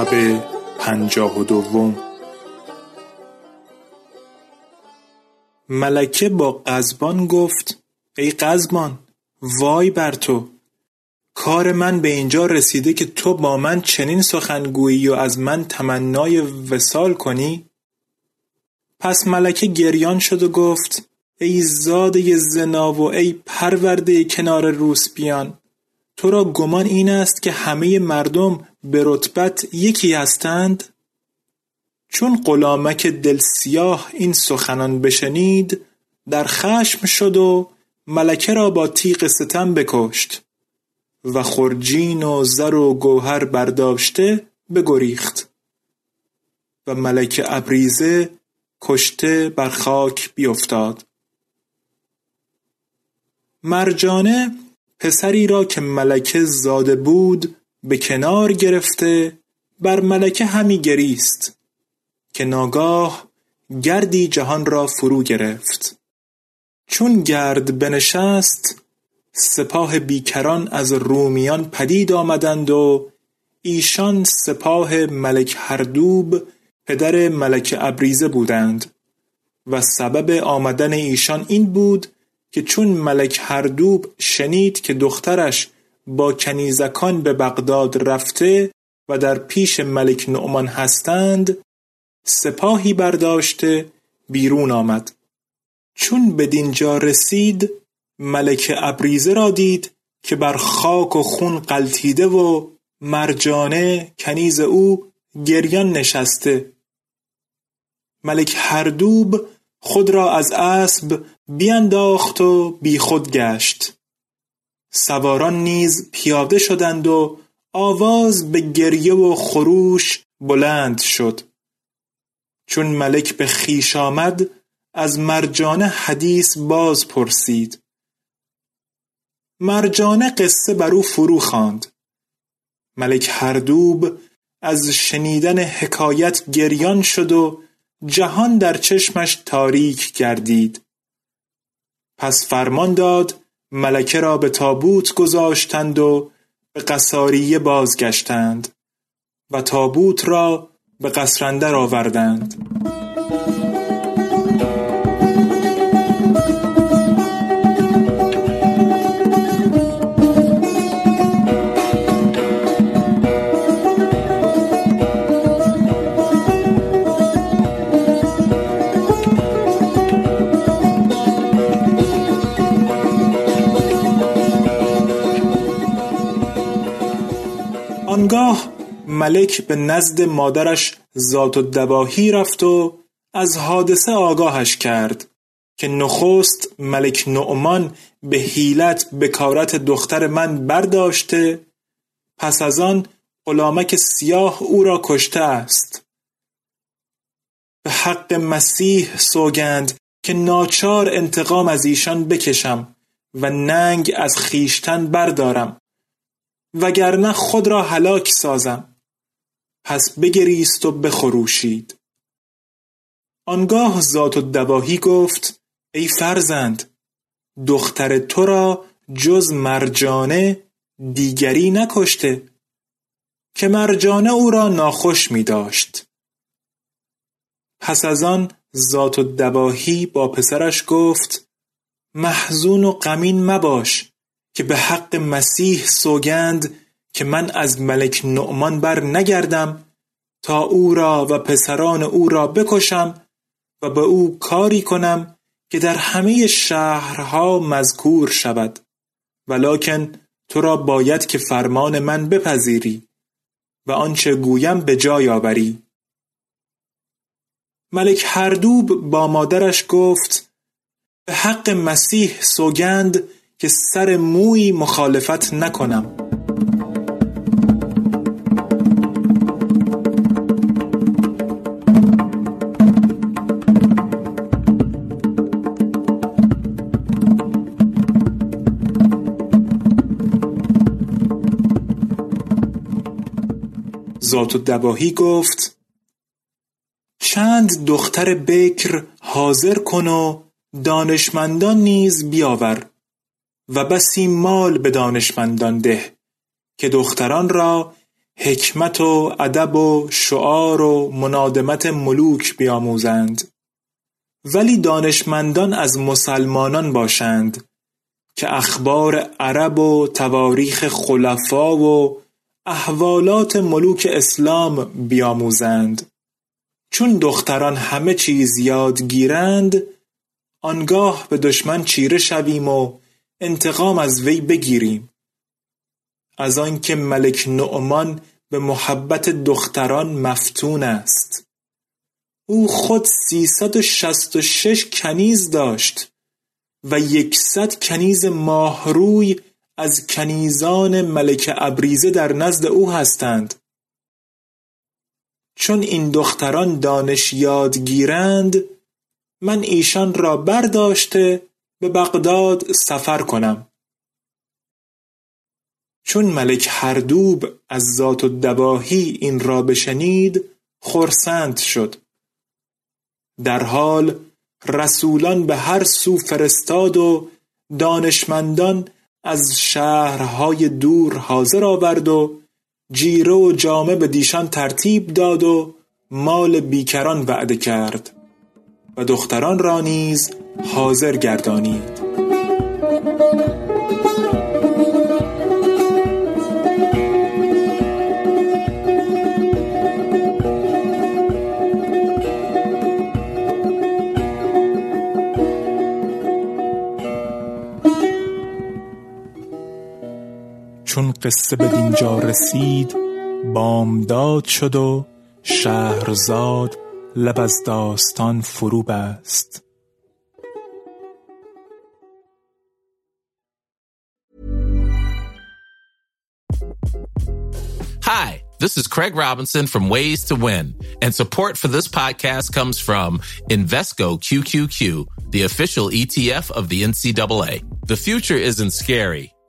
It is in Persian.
شب پنجاه و دوم. ملکه با قزبان گفت ای قزبان وای بر تو. کار من به اینجا رسیده که تو با من چنین سخنگویی و از من تمنای وسال کنی؟ پس ملکه گریان شد و گفت ای زاده زنا و ای پرورده کنار روسپیان تو را گمان این است که همه مردم به رتبت یکی هستند؟ چون غلامک دل سیاه این سخنان بشنید در خشم شد و ملکه را با تیغ ستم بکشت و خرجین و زر و گوهر برداشته بگریخت و ملکه ابریزه کشته بر خاک بیفتاد. مرجانه پسری را که ملکه زاده بود به کنار گرفته بر ملکه همی گریست که ناگاه گردی جهان را فرو گرفت. چون گرد بنشست سپاه بیکران از رومیان پدید آمدند و ایشان سپاه ملک هردوب پدر ملک ابریزه بودند و سبب آمدن ایشان این بود که چون ملک هردوب شنید که دخترش با کنیزکان به بغداد رفته و در پیش ملک نعمان هستند سپاهی برداشته بیرون آمد. چون به دینجا رسید ملک ابریزه را دید که بر خاک و خون قلتیده و مرجانه کنیز او گریان نشسته. ملک هردوب خود را از اسب بینداخت و بیخود گشت. سواران نیز پیاده شدند و آواز به گریه و خروش بلند شد. چون ملک به خیش آمد از مرجانه حدیث باز پرسید. مرجانه قصه بر او فرو خواند. ملک هردوب از شنیدن حکایت گریان شد و جهان در چشمش تاریک گردید. پس فرمان داد ملکه را به تابوت گذاشتند و به قصاریه بازگشتند و تابوت را به قصر آوردند. ملک به نزد مادرش ذات و دواهی رفت و از حادثه آگاهش کرد که نخست ملک نعمان به حیلت بکارت دختر من برداشته پس از آن غلامک سیاه او را کشته است. به حق مسیح سوگند که ناچار انتقام از ایشان بکشم و ننگ از خیشتن بردارم وگرنه خود را هلاک سازم. پس بگریست و بخروشید. آنگاه ذات و دواهی گفت ای فرزند دختر تو را جز مرجانه دیگری نکشته که مرجانه او را ناخوش می داشت. پس از آن ذات و دواهی با پسرش گفت محزون و غمین مباش که به حق مسیح سوگند که من از ملک نعمان بر نگردم تا او را و پسران او را بکشم و به او کاری کنم که در همه شهرها مذکور شود. ولکن تو را باید که فرمان من بپذیری و آنچه گویم به جای آوری. ملک هردوب با مادرش گفت به حق مسیح سوگند که سر موی مخالفت نکنم. ذات و دواهی گفت چند دختر بکر حاضر کن و دانشمندان نیز بیاور و بسی مال به دانشمندان ده که دختران را حکمت و ادب و شعار و منادمت ملوک بیاموزند. ولی دانشمندان از مسلمانان باشند که اخبار عرب و تواریخ خلفا و احوالات ملوک اسلام بیاموزند. چون دختران همه چیز یاد گیرند آنگاه به دشمن چیره شویم و انتقام از وی بگیریم. از آنکه ملک نعمان به محبت دختران مفتون است. او خود سیصد و شست و شش کنیز داشت و یکصد کنیز ماهروی از کنیزان ملک ابریزه در نزد او هستند. چون این دختران دانش یاد گیرند من ایشان را برداشته به بغداد سفر کنم. چون ملک هردوب از ذات و دواهی این را بشنید خرسند شد. در حال رسولان به هر سو فرستاد و دانشمندان از شهرهای دور حاضر آورد و جیره و جامه به دیشان ترتیب داد و مال بیکران وعده کرد و دختران را نیز حاضر گردانید. قصه به دینجا رسید بامداد شد و شهرزاد لب از داستان فرو بست Hi, this is Craig Robinson from Ways to Win, and support for this podcast comes from Invesco QQQ, the official ETF of the NCAA. The future isn't scary